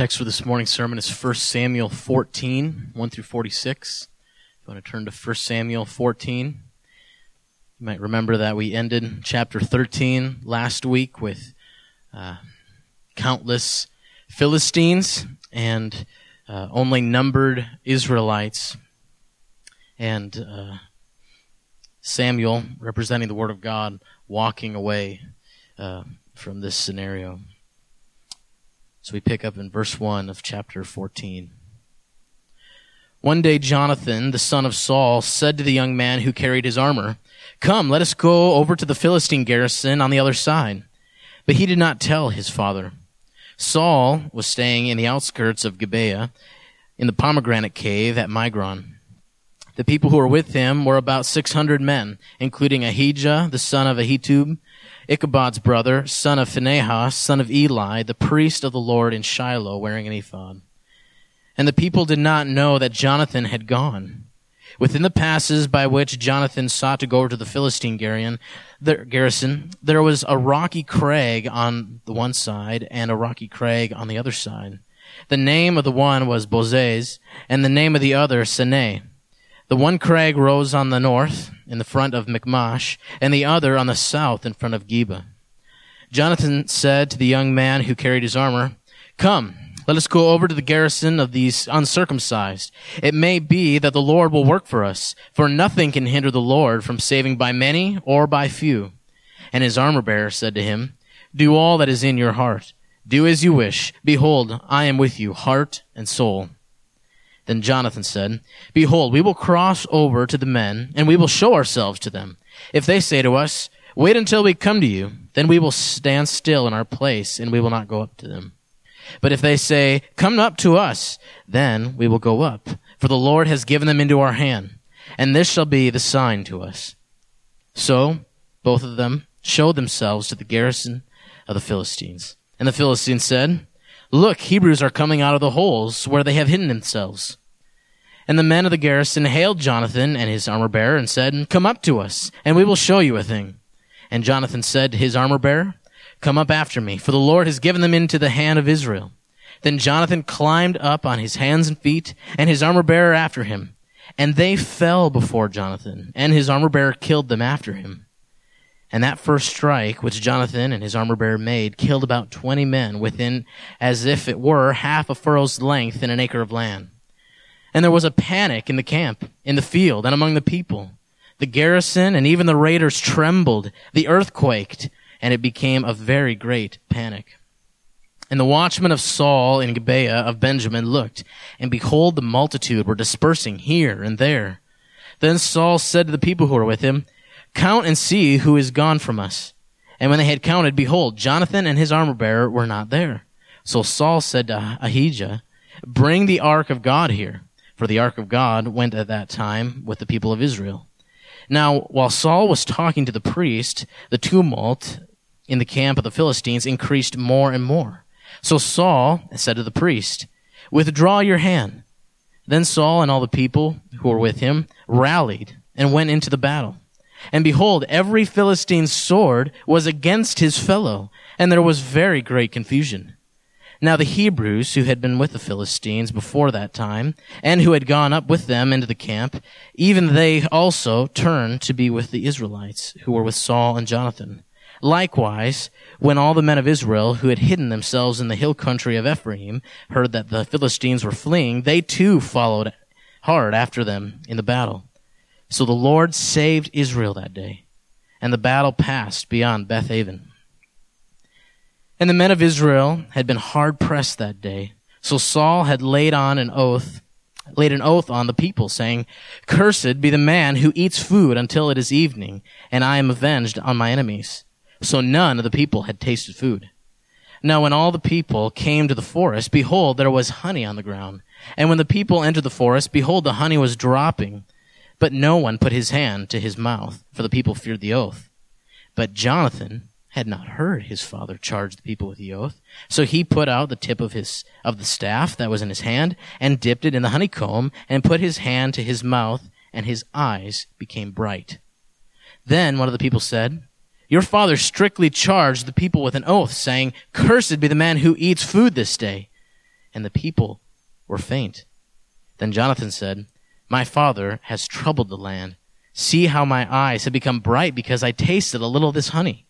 Text for this morning's sermon is 1 Samuel 14, 1 through 46. If you want to turn to 1 Samuel 14, you might remember that we ended chapter 13 last week with uh, countless Philistines and uh, only numbered Israelites. And uh, Samuel, representing the Word of God, walking away uh, from this scenario. So we pick up in verse 1 of chapter 14. One day Jonathan, the son of Saul, said to the young man who carried his armor, Come, let us go over to the Philistine garrison on the other side. But he did not tell his father. Saul was staying in the outskirts of Gibeah, in the pomegranate cave at Migron. The people who were with him were about 600 men, including Ahijah, the son of Ahitub, Ichabod's brother, son of Phinehas, son of Eli, the priest of the Lord in Shiloh, wearing an ephod. And the people did not know that Jonathan had gone. Within the passes by which Jonathan sought to go over to the Philistine garrison, there was a rocky crag on the one side and a rocky crag on the other side. The name of the one was Bozez, and the name of the other Seneh. The one crag rose on the north, in the front of Michmash, and the other on the south in front of Geba. Jonathan said to the young man who carried his armor, Come, let us go over to the garrison of these uncircumcised. It may be that the Lord will work for us, for nothing can hinder the Lord from saving by many or by few. And his armor bearer said to him, Do all that is in your heart. Do as you wish. Behold, I am with you, heart and soul. Then Jonathan said, Behold, we will cross over to the men, and we will show ourselves to them. If they say to us, Wait until we come to you, then we will stand still in our place, and we will not go up to them. But if they say, Come up to us, then we will go up, for the Lord has given them into our hand, and this shall be the sign to us. So both of them showed themselves to the garrison of the Philistines. And the Philistines said, Look, Hebrews are coming out of the holes where they have hidden themselves. And the men of the garrison hailed Jonathan and his armor bearer and said, Come up to us, and we will show you a thing. And Jonathan said to his armor bearer, Come up after me, for the Lord has given them into the hand of Israel. Then Jonathan climbed up on his hands and feet, and his armor bearer after him. And they fell before Jonathan, and his armor bearer killed them after him. And that first strike, which Jonathan and his armor bearer made, killed about twenty men within as if it were half a furrow's length in an acre of land. And there was a panic in the camp, in the field, and among the people. The garrison and even the raiders trembled. The earth quaked, and it became a very great panic. And the watchmen of Saul in Gibeah of Benjamin looked, and behold, the multitude were dispersing here and there. Then Saul said to the people who were with him, Count and see who is gone from us. And when they had counted, behold, Jonathan and his armor bearer were not there. So Saul said to Ahijah, Bring the ark of God here, for the ark of God went at that time with the people of Israel. Now, while Saul was talking to the priest, the tumult in the camp of the Philistines increased more and more. So Saul said to the priest, Withdraw your hand. Then Saul and all the people who were with him rallied and went into the battle. And behold, every Philistine's sword was against his fellow, and there was very great confusion. Now the Hebrews who had been with the Philistines before that time, and who had gone up with them into the camp, even they also turned to be with the Israelites, who were with Saul and Jonathan. Likewise, when all the men of Israel who had hidden themselves in the hill country of Ephraim heard that the Philistines were fleeing, they too followed hard after them in the battle. So the Lord saved Israel that day, and the battle passed beyond Beth Aven. And the men of Israel had been hard pressed that day. So Saul had laid on an oath, laid an oath on the people, saying, Cursed be the man who eats food until it is evening, and I am avenged on my enemies. So none of the people had tasted food. Now when all the people came to the forest, behold, there was honey on the ground. And when the people entered the forest, behold, the honey was dropping but no one put his hand to his mouth, for the people feared the oath. But Jonathan had not heard his father charge the people with the oath. So he put out the tip of his, of the staff that was in his hand and dipped it in the honeycomb and put his hand to his mouth and his eyes became bright. Then one of the people said, Your father strictly charged the people with an oath saying, Cursed be the man who eats food this day. and the people were faint. Then Jonathan said, My father has troubled the land. See how my eyes have become bright because I tasted a little of this honey.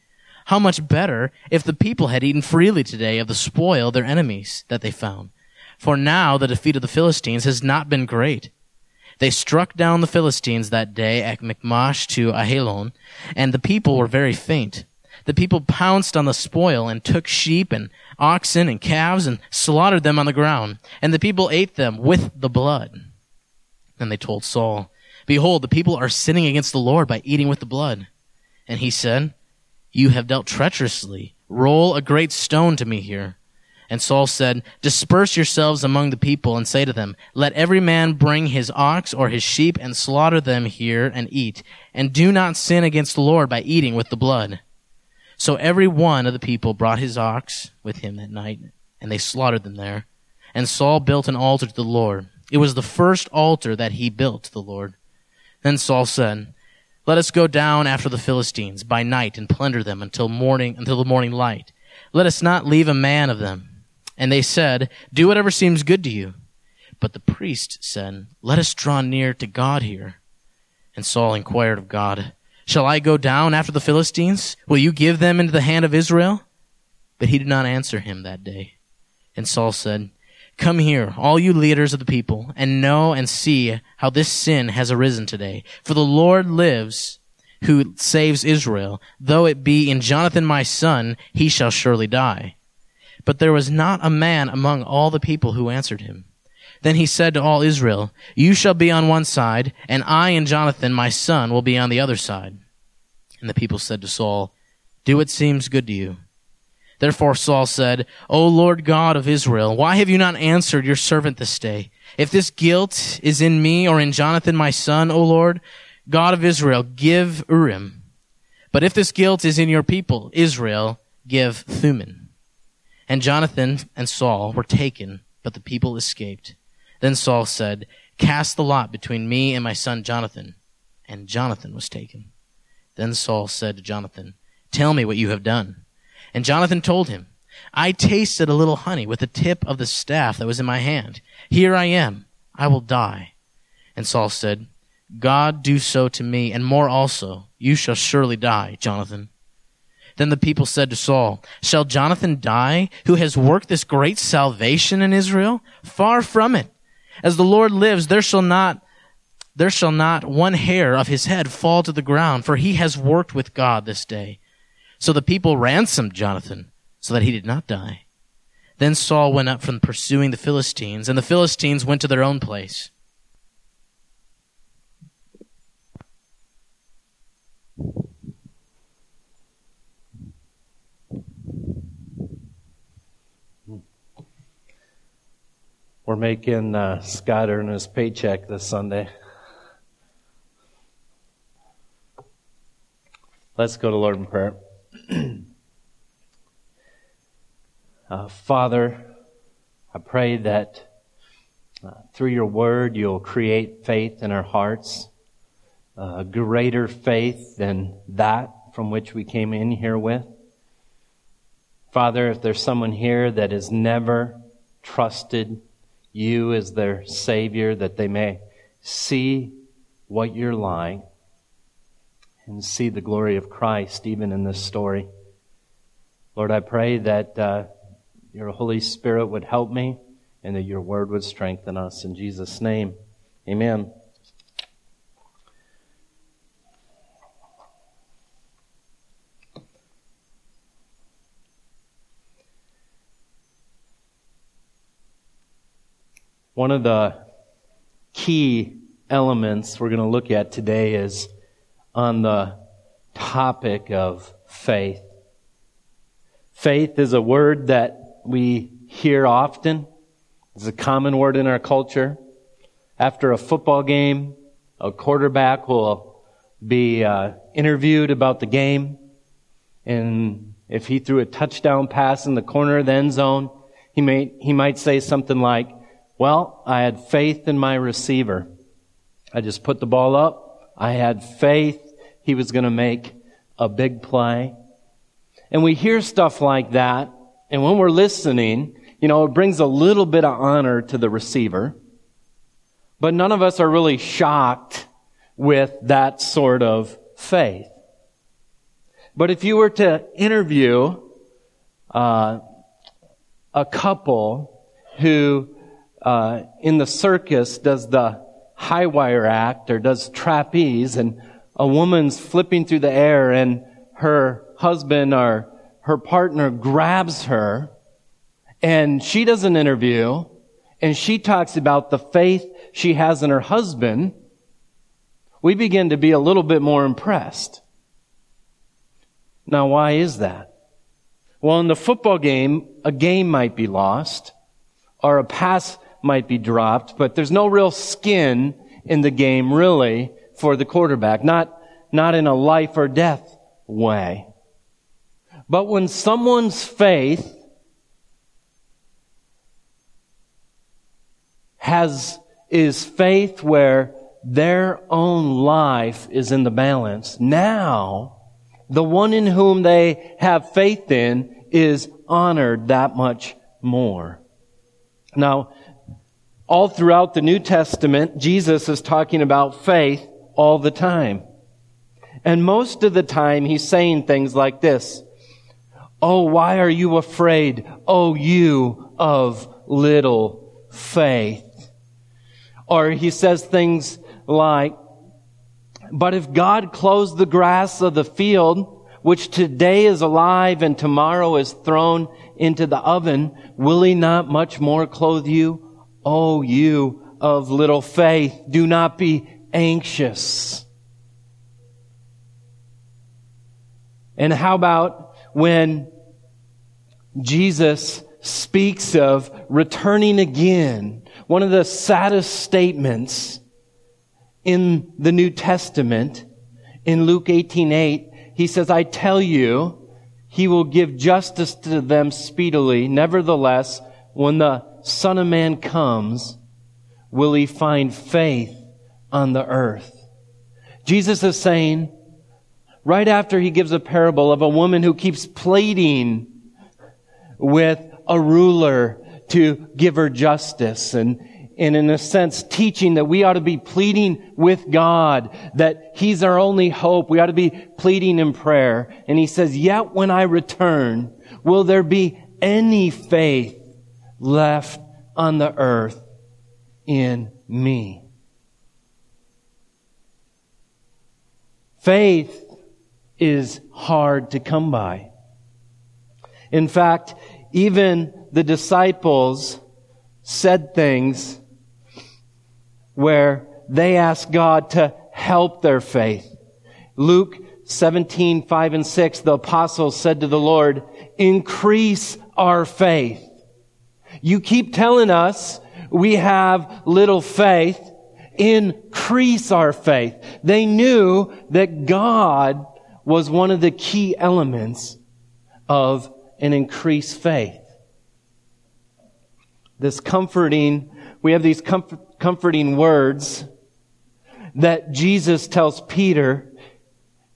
How much better if the people had eaten freely today of the spoil their enemies that they found. For now the defeat of the Philistines has not been great. They struck down the Philistines that day at Michmash to Ajalon, and the people were very faint. The people pounced on the spoil and took sheep and oxen and calves and slaughtered them on the ground, and the people ate them with the blood. Then they told Saul, Behold, the people are sinning against the Lord by eating with the blood. And he said, You have dealt treacherously. Roll a great stone to me here. And Saul said, Disperse yourselves among the people and say to them, Let every man bring his ox or his sheep and slaughter them here and eat. And do not sin against the Lord by eating with the blood. So every one of the people brought his ox with him that night, and they slaughtered them there. And Saul built an altar to the Lord. It was the first altar that he built to the Lord. Then Saul said, Let us go down after the Philistines by night and plunder them until morning, until the morning light. Let us not leave a man of them. And they said, Do whatever seems good to you. But the priest said, Let us draw near to God here. And Saul inquired of God, Shall I go down after the Philistines? Will you give them into the hand of Israel? But he did not answer him that day. And Saul said, Come here, all you leaders of the people, and know and see how this sin has arisen today. For the Lord lives who saves Israel. Though it be in Jonathan my son, he shall surely die. But there was not a man among all the people who answered him. Then he said to all Israel, You shall be on one side, and I and Jonathan my son will be on the other side. And the people said to Saul, Do what seems good to you. Therefore Saul said, O Lord God of Israel, why have you not answered your servant this day? If this guilt is in me or in Jonathan my son, O Lord, God of Israel, give Urim. But if this guilt is in your people, Israel, give Thummim. And Jonathan and Saul were taken, but the people escaped. Then Saul said, Cast the lot between me and my son Jonathan. And Jonathan was taken. Then Saul said to Jonathan, Tell me what you have done. And Jonathan told him, I tasted a little honey with the tip of the staff that was in my hand. Here I am. I will die. And Saul said, God do so to me, and more also. You shall surely die, Jonathan. Then the people said to Saul, Shall Jonathan die, who has worked this great salvation in Israel? Far from it. As the Lord lives, there shall not there shall not one hair of his head fall to the ground, for he has worked with God this day. So the people ransomed Jonathan, so that he did not die. Then Saul went up from pursuing the Philistines, and the Philistines went to their own place. We're making uh, Scott earn his paycheck this Sunday. Let's go to Lord in prayer. Uh, Father, I pray that uh, through your word you'll create faith in our hearts, uh, greater faith than that from which we came in here with. Father, if there's someone here that has never trusted you as their Savior, that they may see what you're like and see the glory of Christ even in this story. Lord, I pray that uh, your Holy Spirit would help me and that your word would strengthen us. In Jesus' name, amen. One of the key elements we're going to look at today is on the topic of faith. Faith is a word that we hear often. It's a common word in our culture. After a football game, a quarterback will be uh, interviewed about the game. And if he threw a touchdown pass in the corner of the end zone, he, may, he might say something like, Well, I had faith in my receiver. I just put the ball up, I had faith he was going to make a big play. And we hear stuff like that, and when we're listening, You know, it brings a little bit of honor to the receiver, but none of us are really shocked with that sort of faith. But if you were to interview uh, a couple who uh, in the circus does the high wire act or does trapeze and a woman's flipping through the air and her husband or her partner grabs her and she does an interview and she talks about the faith she has in her husband, we begin to be a little bit more impressed. Now, why is that? Well, in the football game, a game might be lost or a pass might be dropped, but there's no real skin in the game really for the quarterback, not, not in a life or death way. But when someone's faith has, is faith where their own life is in the balance. Now, the one in whom they have faith in is honored that much more. Now, all throughout the New Testament, Jesus is talking about faith all the time. And most of the time, he's saying things like this. Oh, why are you afraid? Oh, you of little faith. Or he says things like, but if God clothes the grass of the field, which today is alive and tomorrow is thrown into the oven, will he not much more clothe you? Oh, you of little faith, do not be anxious. And how about when Jesus speaks of returning again one of the saddest statements in the New Testament in Luke 18:8, he says, "I tell you, he will give justice to them speedily. Nevertheless, when the Son of Man comes, will he find faith on the earth?" Jesus is saying, right after he gives a parable of a woman who keeps pleading with a ruler to give her justice and, and in a sense teaching that we ought to be pleading with God, that He's our only hope. We ought to be pleading in prayer. And He says, yet when I return, will there be any faith left on the earth in me? Faith is hard to come by. In fact, even the disciples said things where they asked God to help their faith. Luke 17, 5 and 6, the apostles said to the Lord, increase our faith. You keep telling us we have little faith. Increase our faith. They knew that God was one of the key elements of an increased faith this comforting, we have these comfort, comforting words that Jesus tells Peter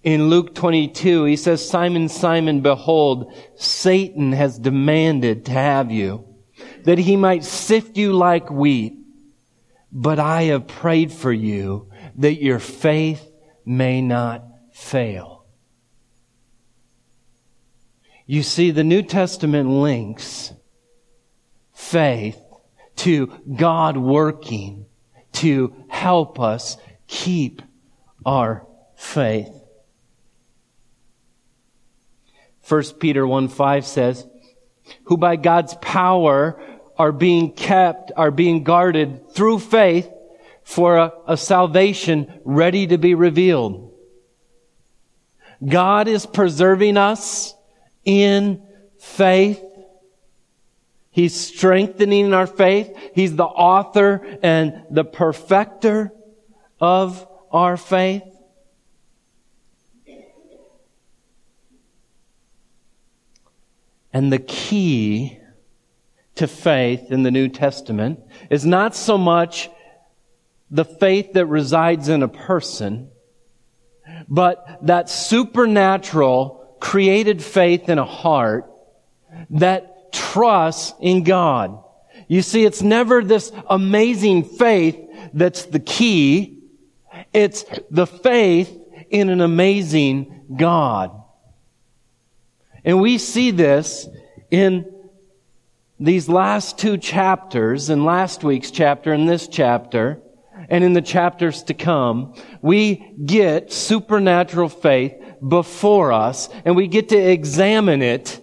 in Luke 22. He says, Simon, Simon, behold, Satan has demanded to have you, that he might sift you like wheat. But I have prayed for you that your faith may not fail. You see, the New Testament links faith to God working to help us keep our faith. 1 Peter 1 5 says, who by God's power are being kept, are being guarded through faith for a, a salvation ready to be revealed. God is preserving us in faith He's strengthening our faith. He's the author and the perfecter of our faith. And the key to faith in the New Testament is not so much the faith that resides in a person, but that supernatural created faith in a heart that trusts in God. You see, it's never this amazing faith that's the key. It's the faith in an amazing God. And we see this in these last two chapters, in last week's chapter and this chapter, and in the chapters to come, we get supernatural faith before us and we get to examine it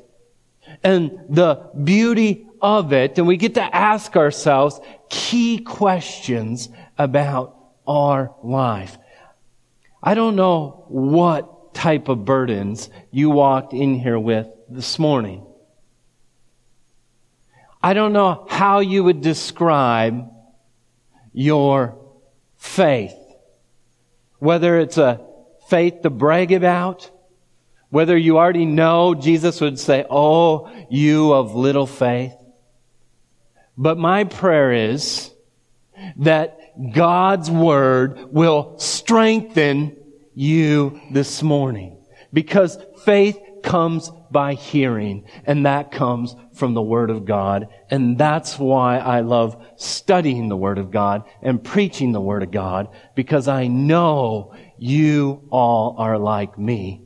and the beauty of it and we get to ask ourselves key questions about our life. I don't know what type of burdens you walked in here with this morning. I don't know how you would describe your faith. Whether it's a faith to brag about, whether you already know Jesus would say, Oh, you of little faith. But my prayer is that God's word will strengthen you this morning because faith comes by hearing and that comes from the word of God. And that's why I love studying the word of God and preaching the word of God because I know you all are like me,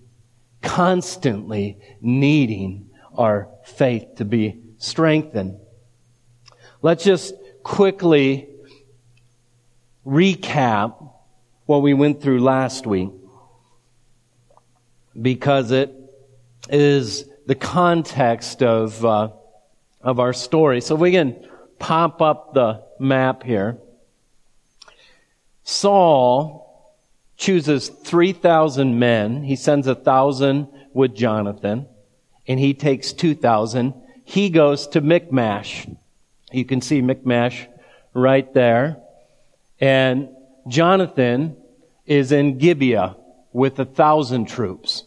constantly needing our faith to be strengthened. Let's just quickly recap what we went through last week because it is the context of, uh, of our story. So we can pop up the map here. Saul chooses 3,000 men. He sends a thousand with Jonathan and he takes 2,000. He goes to Michmash. You can see Michmash right there. And Jonathan is in Gibeah with a thousand troops.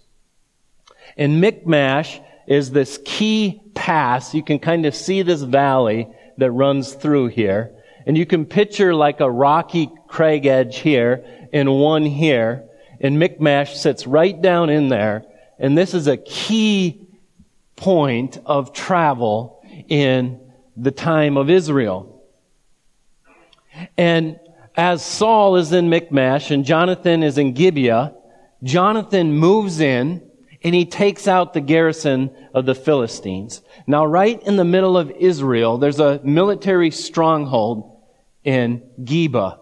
And Michmash is this key pass. You can kind of see this valley that runs through here. And you can picture like a rocky crag edge here and one here. And Michmash sits right down in there. And this is a key point of travel in the time of Israel. And as Saul is in Michmash and Jonathan is in Gibeah, Jonathan moves in and he takes out the garrison of the Philistines. Now, right in the middle of Israel, there's a military stronghold in Geba.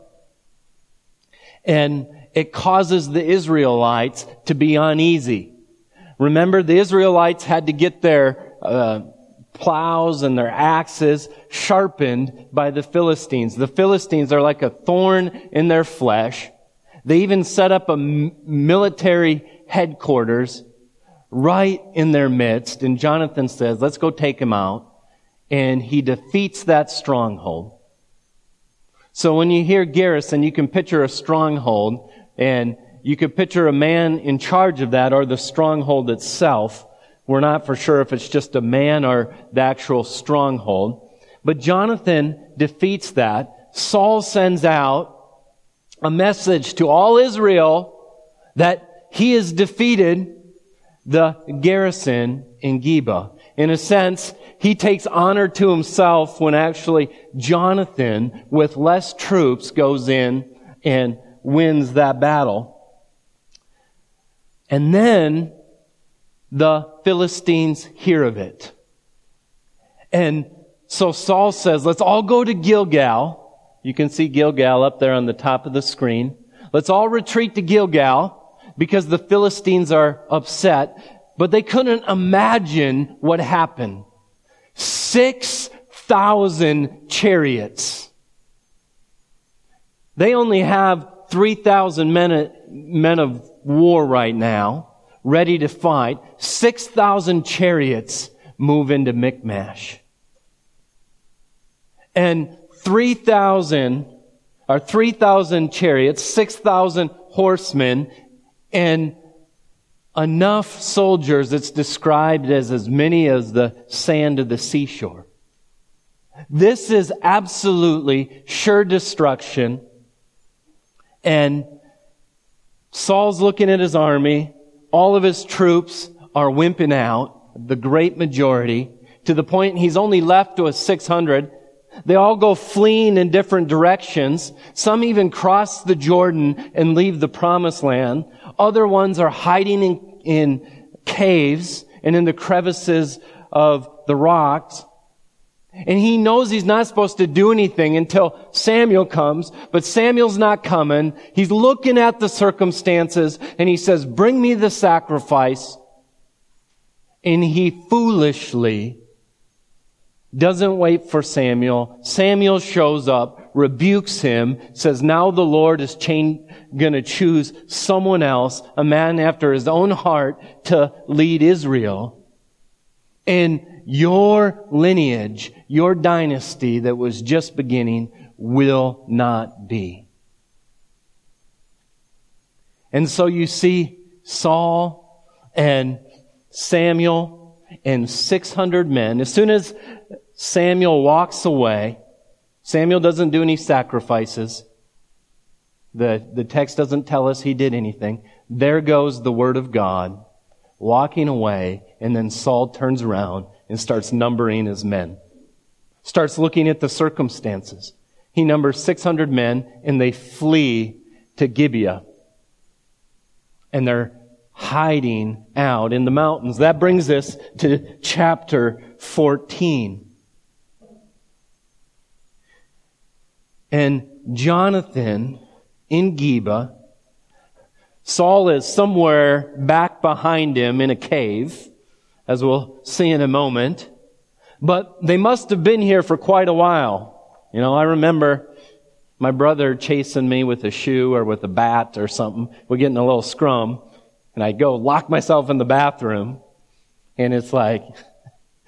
And it causes the Israelites to be uneasy. Remember, the Israelites had to get their uh, plows and their axes sharpened by the Philistines. The Philistines are like a thorn in their flesh. They even set up a military headquarters right in their midst. And Jonathan says, let's go take him out. And he defeats that stronghold. So when you hear garrison, you can picture a stronghold and you could picture a man in charge of that or the stronghold itself. We're not for sure if it's just a man or the actual stronghold. But Jonathan defeats that. Saul sends out a message to all Israel that he is defeated the garrison in Geba. In a sense, he takes honor to himself when actually Jonathan, with less troops, goes in and wins that battle. And then the Philistines hear of it. And so Saul says, let's all go to Gilgal. You can see Gilgal up there on the top of the screen. Let's all retreat to Gilgal because the Philistines are upset, but they couldn't imagine what happened. 6,000 chariots. They only have 3,000 men, men of war right now ready to fight. 6,000 chariots move into Michmash. And 3,000 or 3,000 chariots, 6,000 horsemen, and enough soldiers it's described as as many as the sand of the seashore. This is absolutely sure destruction. And Saul's looking at his army. All of his troops are wimping out, the great majority. to the point he's only left with 600. They all go fleeing in different directions. Some even cross the Jordan and leave the promised land. Other ones are hiding in, in caves and in the crevices of the rocks. And he knows he's not supposed to do anything until Samuel comes, but Samuel's not coming. He's looking at the circumstances and he says, bring me the sacrifice. And he foolishly doesn't wait for Samuel. Samuel shows up, rebukes him, says, now the Lord is going to choose someone else, a man after his own heart to lead Israel. And your lineage, your dynasty that was just beginning will not be. And so you see Saul and Samuel and 600 men. As soon as Samuel walks away, Samuel doesn't do any sacrifices. The, the text doesn't tell us he did anything. There goes the word of God walking away, and then Saul turns around and starts numbering his men. Starts looking at the circumstances. He numbers 600 men and they flee to Gibeah. And they're hiding out in the mountains. That brings us to chapter 14. And Jonathan in Geba, Saul is somewhere back behind him in a cave as we'll see in a moment. But they must have been here for quite a while. You know, I remember my brother chasing me with a shoe or with a bat or something. We're getting a little scrum. And I go lock myself in the bathroom. And it's like,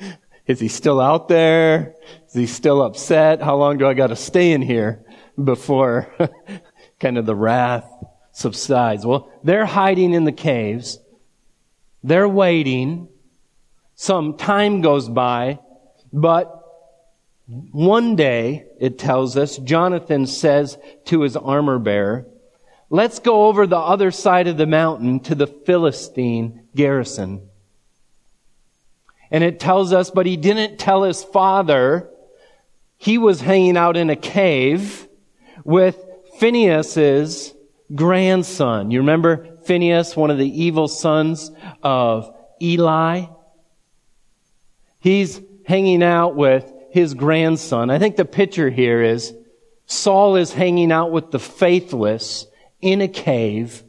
is he still out there? Is he still upset? How long do I got to stay in here before kind of the wrath subsides? Well, they're hiding in the caves. They're waiting. Some time goes by, but one day, it tells us, Jonathan says to his armor bearer, let's go over the other side of the mountain to the Philistine garrison. And it tells us, but he didn't tell his father. He was hanging out in a cave with Phinehas's grandson. You remember Phinehas, one of the evil sons of Eli? He's hanging out with his grandson. I think the picture here is Saul is hanging out with the faithless in a cave,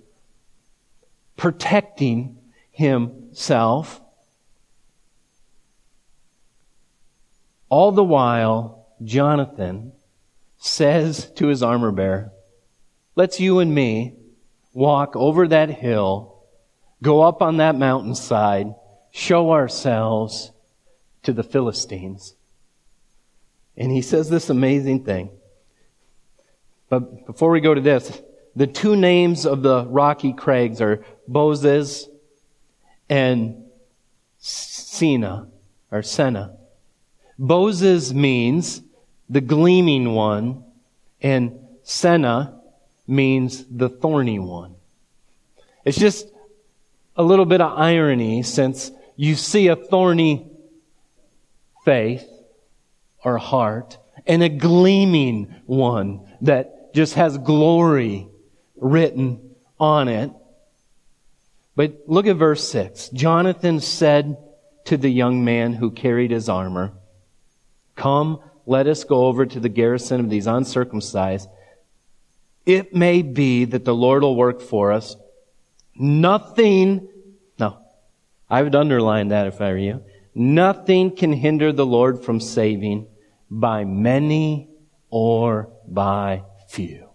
protecting himself. All the while, Jonathan says to his armor bearer, let's you and me walk over that hill, go up on that mountainside, show ourselves, to the Philistines. And he says this amazing thing. But before we go to this, the two names of the rocky crags are Bozez and Sina, or Senna. Bozez means the gleaming one, and Senna means the thorny one. It's just a little bit of irony since you see a thorny faith or heart and a gleaming one that just has glory written on it. But look at verse 6. Jonathan said to the young man who carried his armor, Come, let us go over to the garrison of these uncircumcised. It may be that the Lord will work for us. Nothing, no, I would underline that if I were you. Nothing can hinder the Lord from saving by many or by few.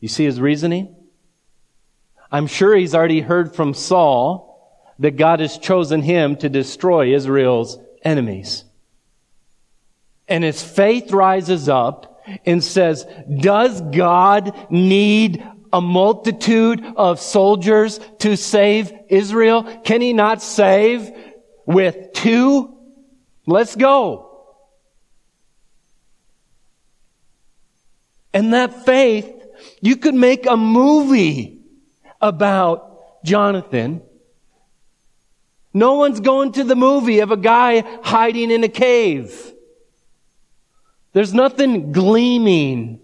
You see his reasoning? I'm sure he's already heard from Saul that God has chosen him to destroy Israel's enemies. And his faith rises up and says, does God need a multitude of soldiers to save Israel? Can he not save with two? Let's go. And that faith, you could make a movie about Jonathan. No one's going to the movie of a guy hiding in a cave. There's nothing gleaming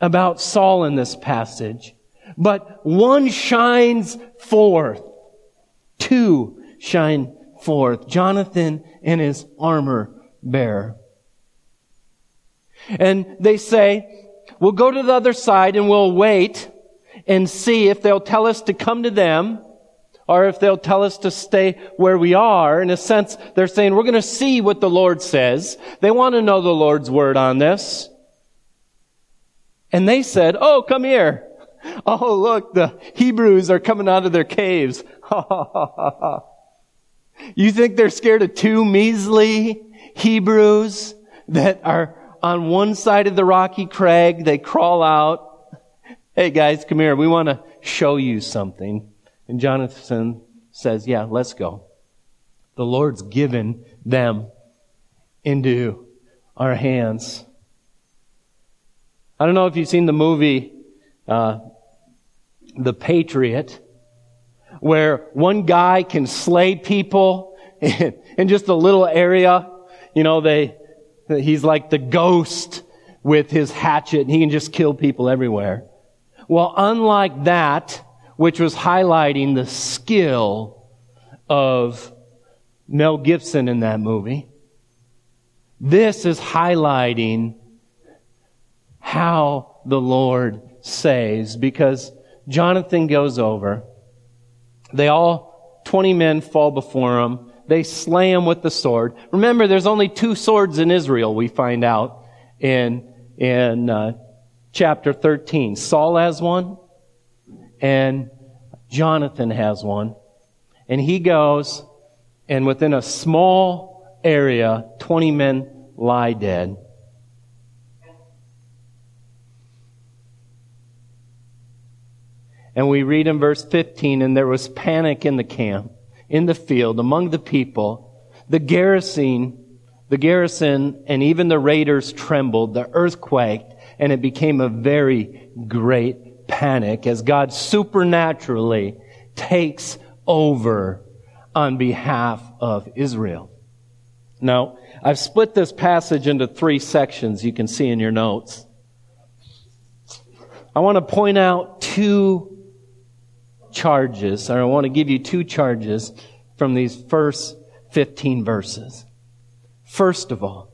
about Saul in this passage, but one shines forth. Two shine forth. Jonathan and his armor bearer. And they say, we'll go to the other side and we'll wait and see if they'll tell us to come to them or if they'll tell us to stay where we are. In a sense, they're saying, we're going to see what the Lord says. They want to know the Lord's word on this. And they said, oh, come here. Oh, look, the Hebrews are coming out of their caves. you think they're scared of two measly Hebrews that are on one side of the rocky crag? They crawl out. Hey guys, come here. We want to show you something. And Jonathan says, yeah, let's go. The Lord's given them into our hands. I don't know if you've seen the movie, uh, The Patriot, where one guy can slay people in, in just a little area. You know, they, he's like the ghost with his hatchet and he can just kill people everywhere. Well, unlike that, which was highlighting the skill of Mel Gibson in that movie. This is highlighting how the Lord saves because Jonathan goes over. They all, 20 men fall before him. They slay him with the sword. Remember, there's only two swords in Israel, we find out in, in uh, chapter 13. Saul has one, and Jonathan has one. And he goes, and within a small area, 20 men lie dead. And we read in verse 15, and there was panic in the camp, in the field, among the people. The garrison, the garrison, and even the raiders trembled. The earth quaked, and it became a very great panic as God supernaturally takes over on behalf of Israel. Now, I've split this passage into three sections you can see in your notes. I want to point out two charges, or I want to give you two charges from these first 15 verses. First of all,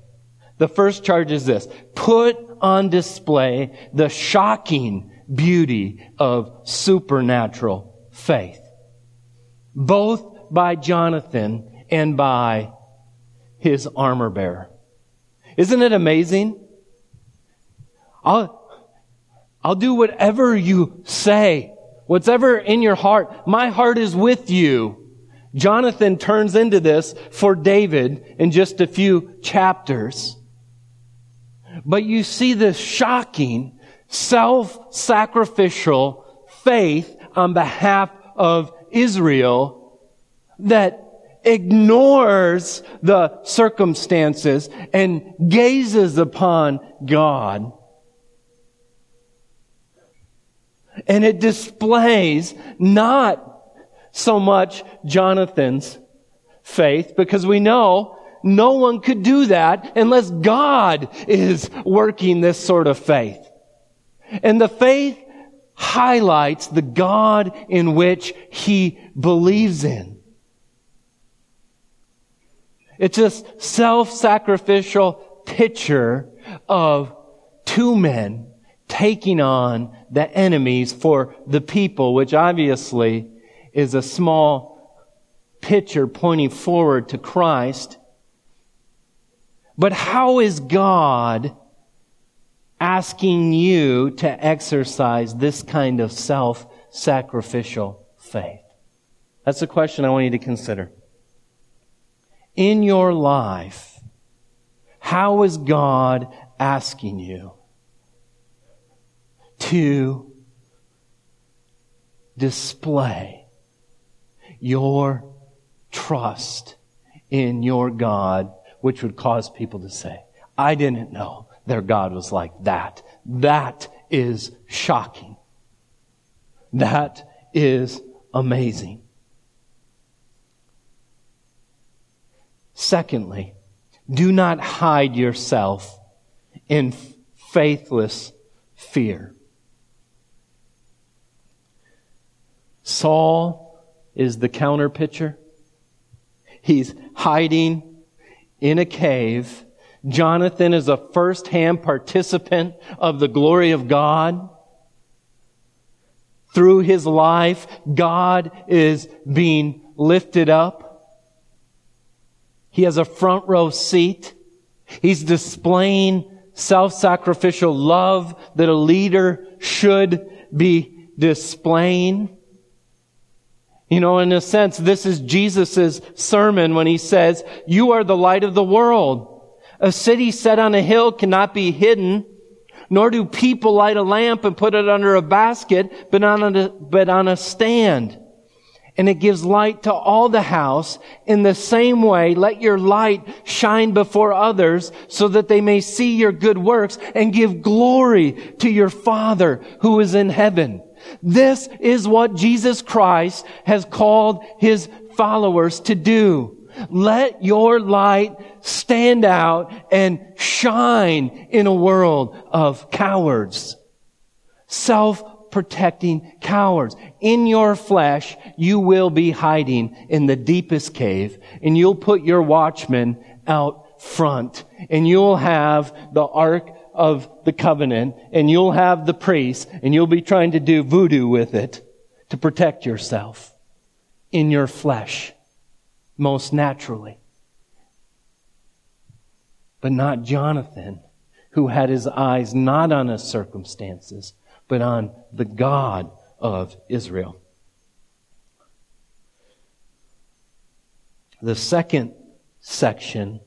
the first charge is this. Put on display the shocking beauty of supernatural faith. Both by Jonathan and by his armor bearer. Isn't it amazing? I'll, I'll do whatever you say. Whatever in your heart. My heart is with you. Jonathan turns into this for David in just a few chapters. But you see this shocking self-sacrificial faith on behalf of Israel that ignores the circumstances and gazes upon God. And it displays not so much Jonathan's faith, because we know no one could do that unless God is working this sort of faith. And the faith highlights the God in which he believes in. It's a self-sacrificial picture of two men taking on the enemies for the people, which obviously is a small picture pointing forward to Christ. But how is God asking you to exercise this kind of self sacrificial faith? That's a question I want you to consider. In your life, how is God asking you to display your trust in your God, which would cause people to say, I didn't know their God was like that. That is shocking. That is amazing. Secondly, do not hide yourself in faithless fear. Saul is the counter picture. He's hiding in a cave. Jonathan is a first-hand participant of the glory of God. Through his life, God is being lifted up. He has a front row seat. He's displaying self-sacrificial love that a leader should be displaying. You know, in a sense, this is Jesus' sermon when he says, you are the light of the world. A city set on a hill cannot be hidden, nor do people light a lamp and put it under a basket, but on a, but on a stand. And it gives light to all the house. In the same way, let your light shine before others so that they may see your good works and give glory to your Father who is in heaven. This is what Jesus Christ has called his followers to do. Let your light stand out and shine in a world of cowards. Self-protecting cowards. In your flesh, you will be hiding in the deepest cave and you'll put your watchmen out front and you'll have the ark of the covenant and you'll have the priest and you'll be trying to do voodoo with it to protect yourself in your flesh most naturally. But not Jonathan, who had his eyes not on his circumstances, but on the God of Israel. The second section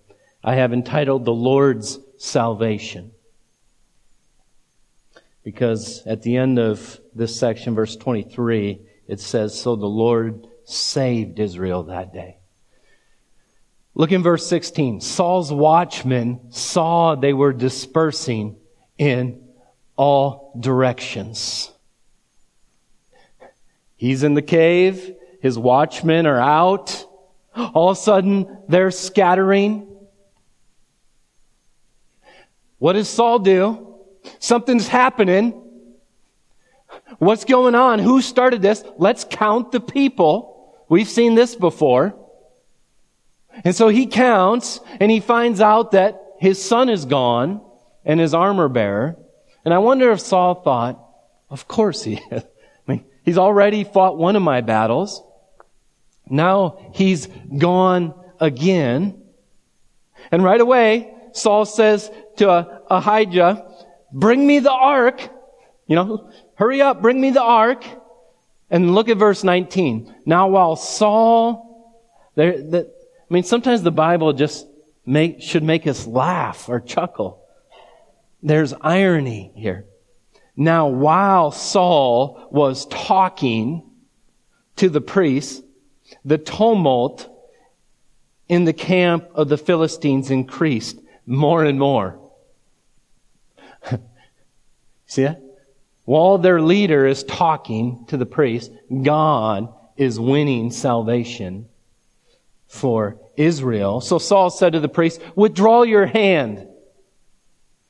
I have entitled The Lord's Salvation. Because at the end of this section, verse 23, it says, So the Lord saved Israel that day. Look in verse 16. Saul's watchmen saw they were dispersing in all directions. He's in the cave. His watchmen are out. All of a sudden, they're scattering. What does Saul do? Something's happening. What's going on? Who started this? Let's count the people. We've seen this before. And so he counts and he finds out that his son is gone and his armor bearer. And I wonder if Saul thought, of course he is. I mean, he's already fought one of my battles. Now he's gone again. And right away, Saul says to uh, Ahijah, bring me the ark. You know, hurry up, bring me the ark. And look at verse 19. Now while Saul, there, the, I mean, sometimes the Bible just make, should make us laugh or chuckle. There's irony here. Now while Saul was talking to the priests, the tumult in the camp of the Philistines increased more and more. See that? While their leader is talking to the priest, God is winning salvation for Israel. So Saul said to the priest, withdraw your hand.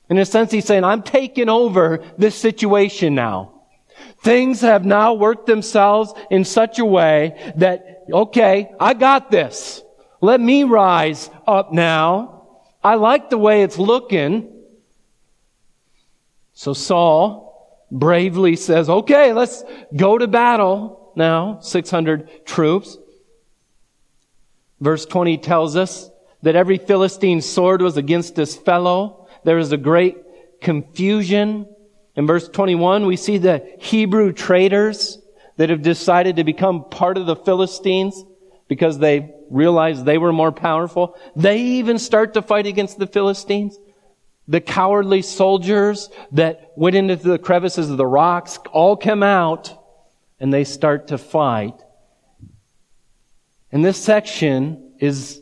In a sense, he's saying, I'm taking over this situation now. Things have now worked themselves in such a way that, okay, I got this. Let me rise up now. I like the way it's looking. So Saul bravely says, okay, let's go to battle now. 600 troops. Verse 20 tells us that every Philistine sword was against his fellow. There is a great confusion. In verse 21, we see the Hebrew traders that have decided to become part of the Philistines because they realized they were more powerful. They even start to fight against the Philistines the cowardly soldiers that went into the crevices of the rocks all come out and they start to fight. And this section is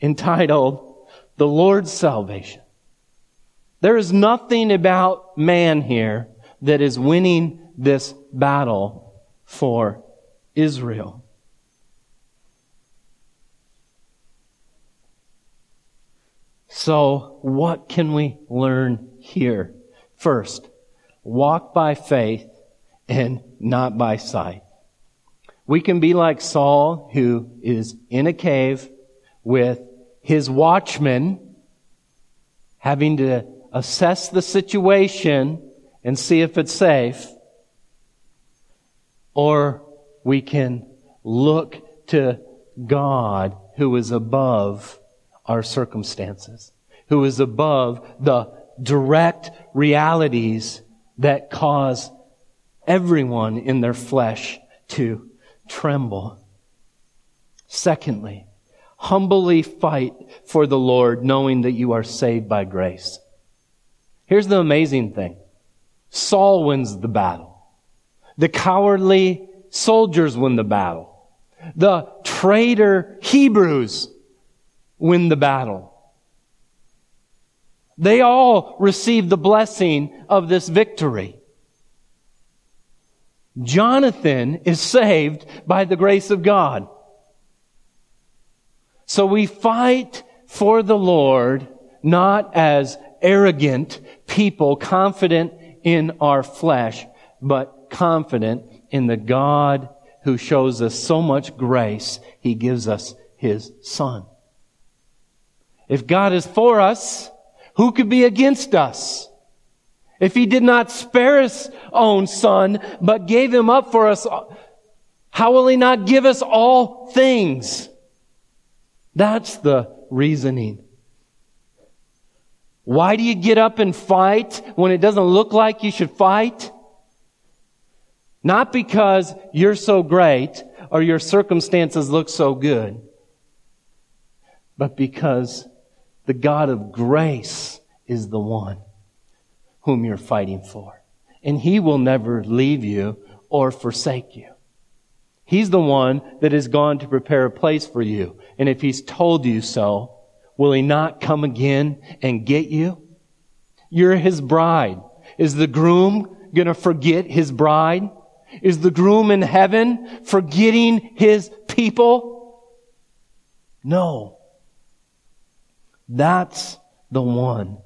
entitled The Lord's Salvation. There is nothing about man here that is winning this battle for Israel. So, what can we learn here? First, walk by faith and not by sight. We can be like Saul, who is in a cave with his watchman, having to assess the situation and see if it's safe. Or we can look to God who is above our circumstances, who is above the direct realities that cause everyone in their flesh to tremble. Secondly, humbly fight for the Lord, knowing that you are saved by grace. Here's the amazing thing. Saul wins the battle. The cowardly soldiers win the battle. The traitor Hebrews win the battle. They all receive the blessing of this victory. Jonathan is saved by the grace of God. So we fight for the Lord not as arrogant people, confident in our flesh, but confident in the God who shows us so much grace, he gives us his son. If God is for us, who could be against us? If he did not spare his own son, but gave him up for us, how will he not give us all things? That's the reasoning. Why do you get up and fight when it doesn't look like you should fight? Not because you're so great or your circumstances look so good, but because the God of grace is the one whom you're fighting for. And He will never leave you or forsake you. He's the one that has gone to prepare a place for you. And if He's told you so, will He not come again and get you? You're His bride. Is the groom going to forget his bride? Is the groom in heaven forgetting his people? No. That's the one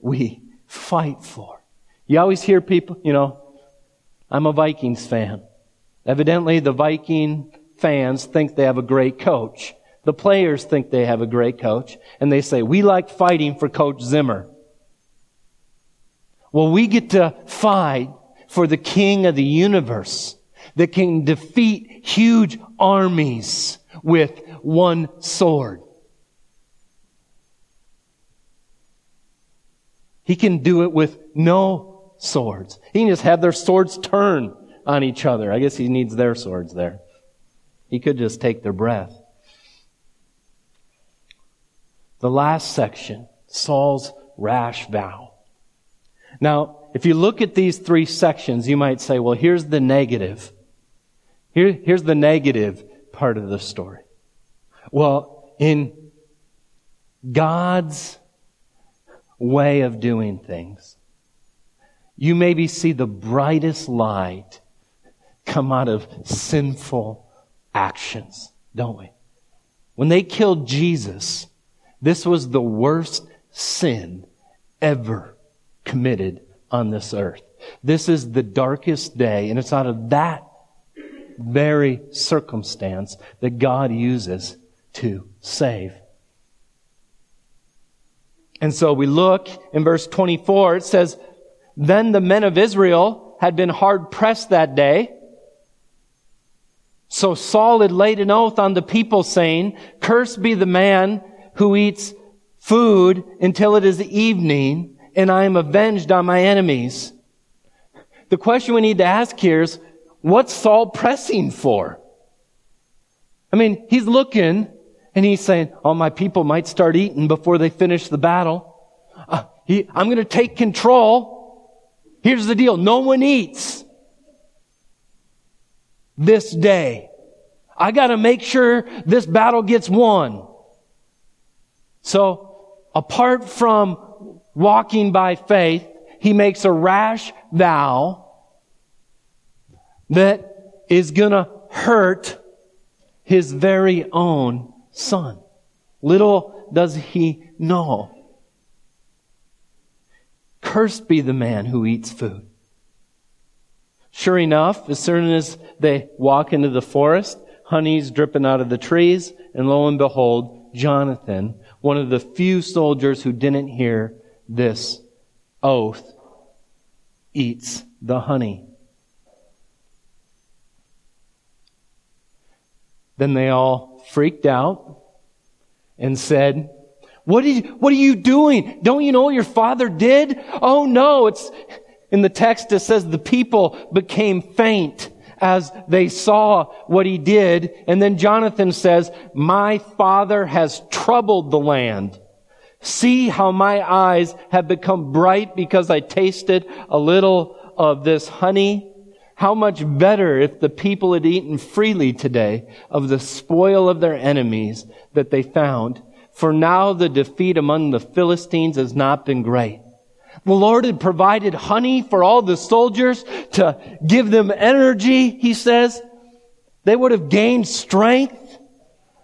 we fight for. You always hear people, you know, I'm a Vikings fan. Evidently, the Viking fans think they have a great coach. The players think they have a great coach, and they say, We like fighting for Coach Zimmer. Well, we get to fight for the King of the universe that can defeat huge armies with one sword. He can do it with no swords. He can just have their swords turn on each other. I guess he needs their swords there. He could just take their breath. The last section, Saul's rash vow. Now, if you look at these three sections, you might say, well, here's the negative. Here, here's the negative part of the story. Well, in God's way of doing things. You maybe see the brightest light come out of sinful actions, don't we? When they killed Jesus, this was the worst sin ever committed on this earth. This is the darkest day, and it's out of that very circumstance that God uses to save. And so we look in verse 24, it says, Then the men of Israel had been hard pressed that day. So Saul had laid an oath on the people saying, Cursed be the man who eats food until it is evening, and I am avenged on my enemies. The question we need to ask here is, what's Saul pressing for? I mean, he's looking and he's saying, oh, my people might start eating before they finish the battle. Uh, he, I'm going to take control. Here's the deal. No one eats this day. I got to make sure this battle gets won. So apart from walking by faith, he makes a rash vow that is going to hurt his very own son. Little does he know Cursed be the man who eats food. Sure enough, as soon as they walk into the forest, honey's dripping out of the trees, and lo and behold, Jonathan, one of the few soldiers who didn't hear this oath, eats the honey. Then they all freaked out and said, what, you, what are you doing? Don't you know what your father did? Oh no, it's, in the text it says the people became faint as they saw what he did. And then Jonathan says, my father has troubled the land. See how my eyes have become bright because I tasted a little of this honey. How much better if the people had eaten freely today of the spoil of their enemies that they found. For now the defeat among the Philistines has not been great. The Lord had provided honey for all the soldiers to give them energy, he says. They would have gained strength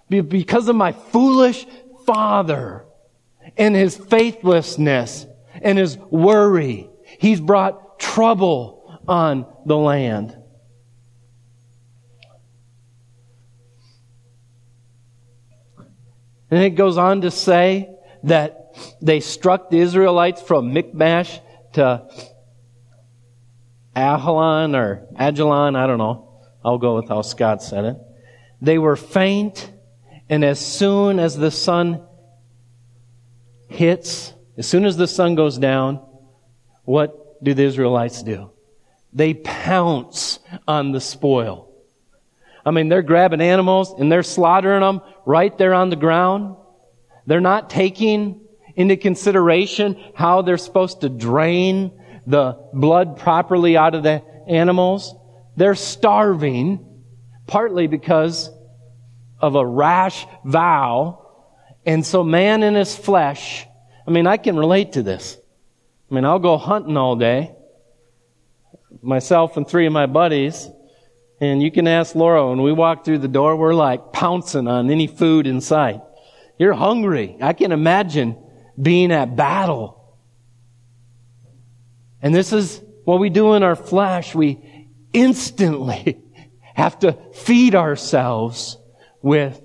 because of my foolish father and his faithlessness and his worry. He's brought trouble on the land. And it goes on to say that they struck the Israelites from Michmash to Ahalon or Ajalon, I don't know. I'll go with how Scott said it. They were faint, and as soon as the sun hits, as soon as the sun goes down, what do the Israelites do? They pounce on the spoil. I mean, they're grabbing animals and they're slaughtering them right there on the ground. They're not taking into consideration how they're supposed to drain the blood properly out of the animals. They're starving, partly because of a rash vow and so man in his flesh, I mean, I can relate to this. I mean, I'll go hunting all day, myself and three of my buddies, and you can ask Laura, when we walk through the door, we're like pouncing on any food in sight. You're hungry. I can imagine being at battle. And this is what we do in our flesh. We instantly have to feed ourselves with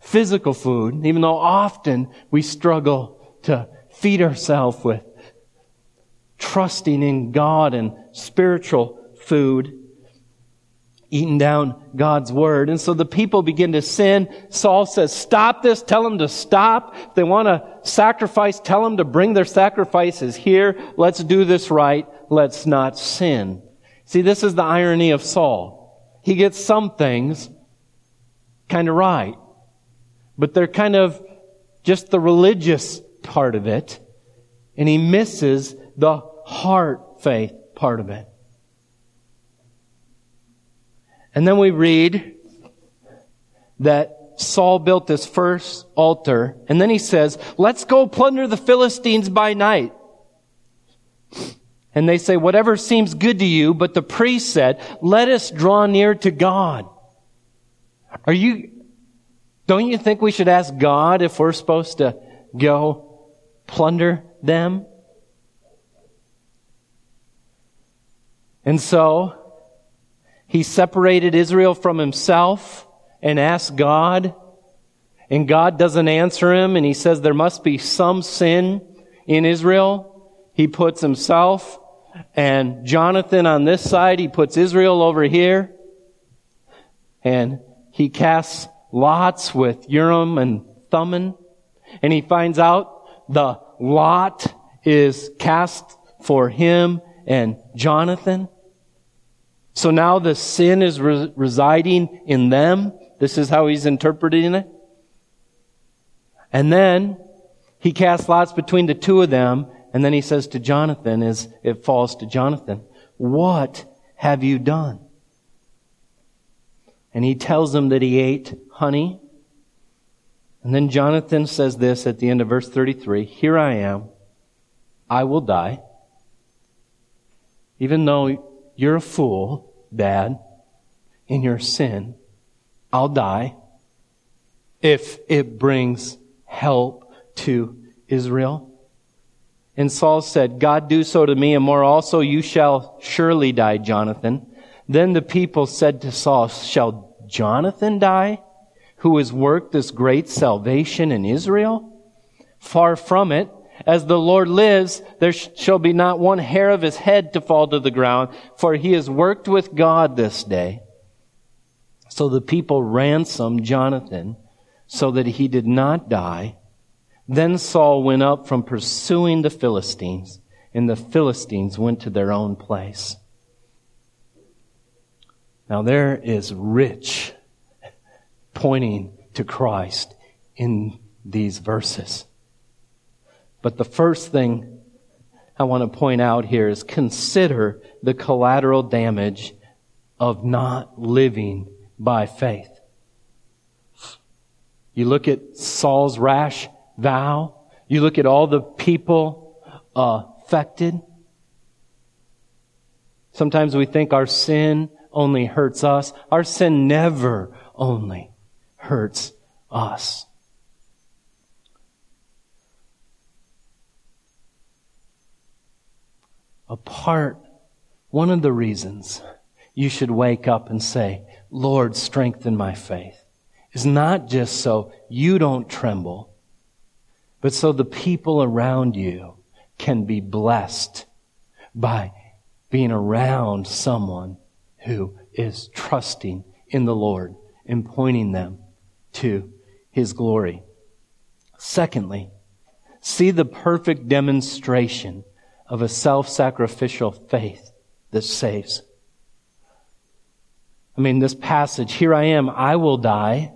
physical food, even though often we struggle to feed ourselves with trusting in God and spiritual food, eating down God's word. And so the people begin to sin. Saul says, stop this, tell them to stop. If they want to sacrifice, tell them to bring their sacrifices here. Let's do this right. Let's not sin. See, this is the irony of Saul. He gets some things kind of right but they're kind of just the religious part of it, and he misses the heart faith part of it. And then we read that Saul built this first altar, and then he says, let's go plunder the Philistines by night. And they say, whatever seems good to you, but the priest said, let us draw near to God. Are you, don't you think we should ask God if we're supposed to go plunder them? And so, he separated Israel from himself and asked God, and God doesn't answer him, and he says there must be some sin in Israel. He puts himself and Jonathan on this side, he puts Israel over here, and he casts lots with Urim and Thummim, and he finds out the lot is cast for him and Jonathan. So now the sin is re- residing in them. This is how he's interpreting it. And then he casts lots between the two of them, and then he says to Jonathan, as it falls to Jonathan, What have you done? And he tells them that he ate honey. And then Jonathan says this at the end of verse 33 Here I am. I will die. Even though you're a fool, Dad, in your sin, I'll die if it brings help to Israel. And Saul said, God do so to me and more also, you shall surely die, Jonathan. Then the people said to Saul, shall Jonathan die, who has worked this great salvation in Israel? Far from it. As the Lord lives, there shall be not one hair of his head to fall to the ground, for he has worked with God this day. So the people ransomed Jonathan so that he did not die. Then Saul went up from pursuing the Philistines, and the Philistines went to their own place. Now there is rich pointing to Christ in these verses. But the first thing I want to point out here is consider the collateral damage of not living by faith. You look at Saul's rash vow. You look at all the people uh, affected. Sometimes we think our sin only hurts us. Our sin never only hurts us. A part, one of the reasons you should wake up and say, Lord, strengthen my faith, is not just so you don't tremble, but so the people around you can be blessed by being around someone who is trusting in the Lord and pointing them to his glory. Secondly, see the perfect demonstration of a self-sacrificial faith that saves. I mean, this passage, here I am, I will die.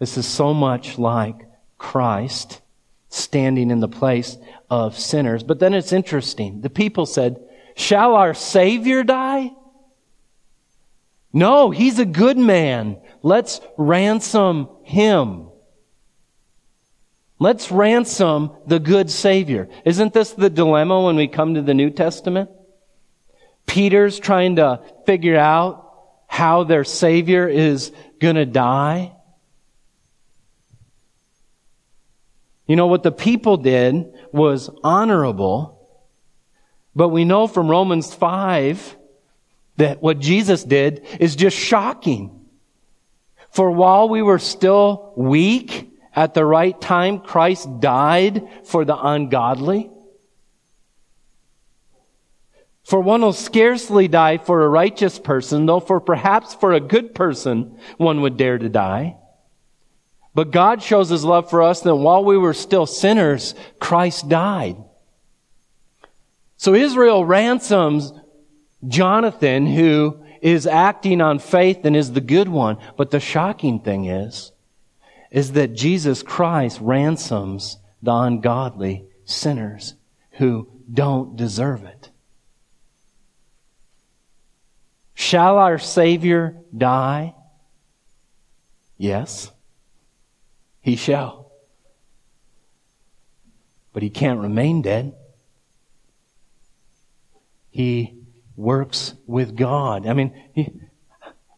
This is so much like Christ standing in the place of sinners. But then it's interesting. The people said, shall our Savior die? No, he's a good man. Let's ransom him. Let's ransom the good Savior. Isn't this the dilemma when we come to the New Testament? Peter's trying to figure out how their Savior is gonna die. You know, what the people did was honorable, but we know from Romans 5 that what Jesus did is just shocking. For while we were still weak, at the right time, Christ died for the ungodly. For one will scarcely die for a righteous person, though for perhaps for a good person one would dare to die. But God shows his love for us that while we were still sinners, Christ died. So Israel ransoms Jonathan, who is acting on faith and is the good one. But the shocking thing is, is that Jesus Christ ransoms the ungodly sinners who don't deserve it. Shall our Savior die? Yes, he shall. But he can't remain dead. He works with God. I mean,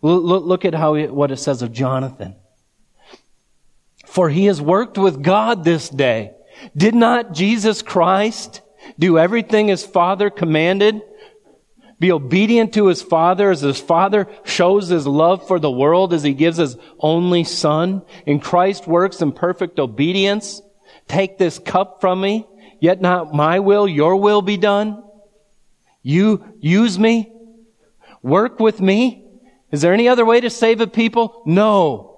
look, look at how what it says of Jonathan. For he has worked with God this day. Did not Jesus Christ do everything his Father commanded? Be obedient to his Father as his Father shows his love for the world as he gives his only Son. And Christ works in perfect obedience. Take this cup from me, yet not my will, your will be done. You use me? Work with me? Is there any other way to save a people? No.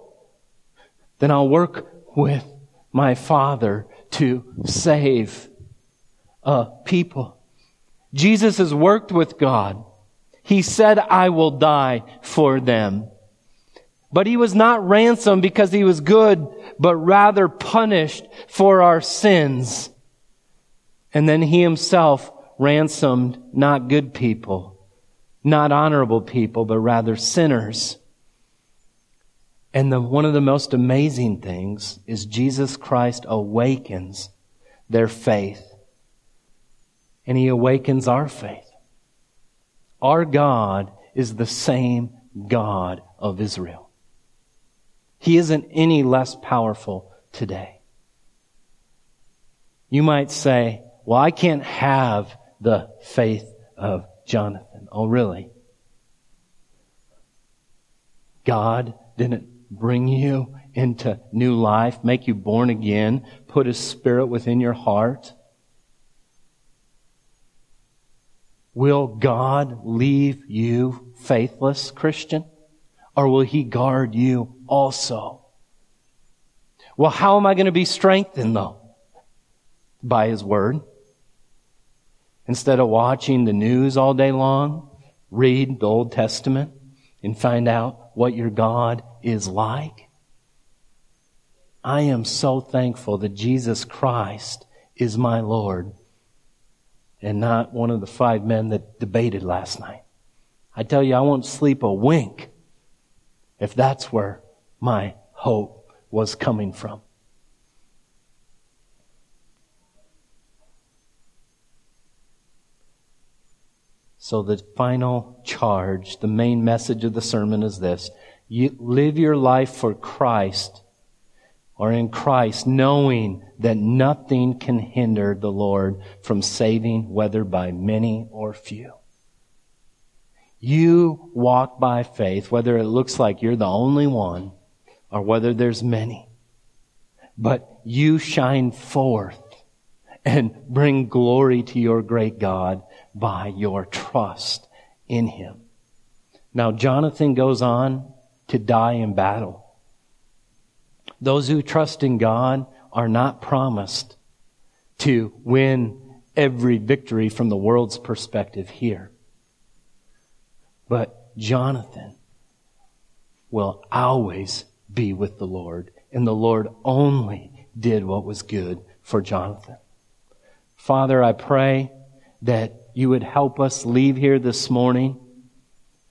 Then I'll work with my Father to save a people. Jesus has worked with God. He said, I will die for them. But he was not ransomed because he was good, but rather punished for our sins. And then he himself ransomed not good people, not honorable people, but rather sinners. And the, one of the most amazing things is Jesus Christ awakens their faith. And he awakens our faith. Our God is the same God of Israel. He isn't any less powerful today. You might say, well, I can't have the faith of Jonathan. Oh, really? God didn't bring you into new life, make you born again, put His Spirit within your heart? Will God leave you faithless, Christian? Or will He guard you also? Well, how am I going to be strengthened though? By His Word. Instead of watching the news all day long, read the Old Testament and find out what your God is like. I am so thankful that Jesus Christ is my Lord and not one of the five men that debated last night. I tell you, I won't sleep a wink if that's where my hope was coming from. So the final charge, the main message of the sermon is this. You live your life for Christ or in Christ, knowing that nothing can hinder the Lord from saving, whether by many or few. You walk by faith, whether it looks like you're the only one or whether there's many. But you shine forth and bring glory to your great God by your trust in him. Now, Jonathan goes on to die in battle. Those who trust in God are not promised to win every victory from the world's perspective here. But Jonathan will always be with the Lord, and the Lord only did what was good for Jonathan. Father, I pray that you would help us leave here this morning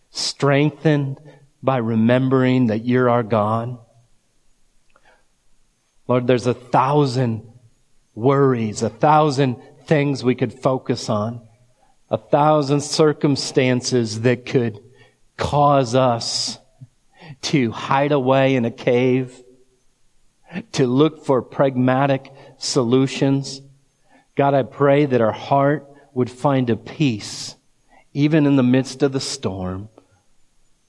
strengthened by remembering that you're our God. Lord, there's a thousand worries, a thousand things we could focus on, a thousand circumstances that could cause us to hide away in a cave, to look for pragmatic solutions. God, I pray that our heart would find a peace, even in the midst of the storm,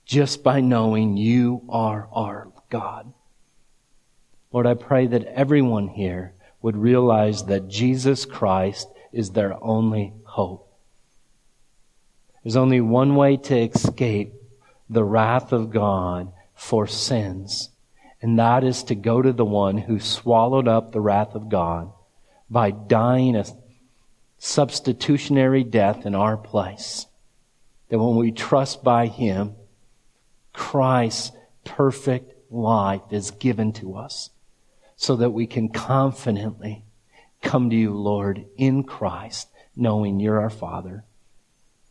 just by knowing you are our God. Lord, I pray that everyone here would realize that Jesus Christ is their only hope. There's only one way to escape the wrath of God for sins, and that is to go to the one who swallowed up the wrath of God by dying a substitutionary death in our place. That when we trust by Him, Christ's perfect life is given to us so that we can confidently come to you, Lord, in Christ, knowing you're our Father.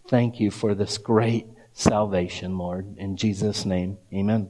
Thank you for this great salvation, Lord. In Jesus' name, amen.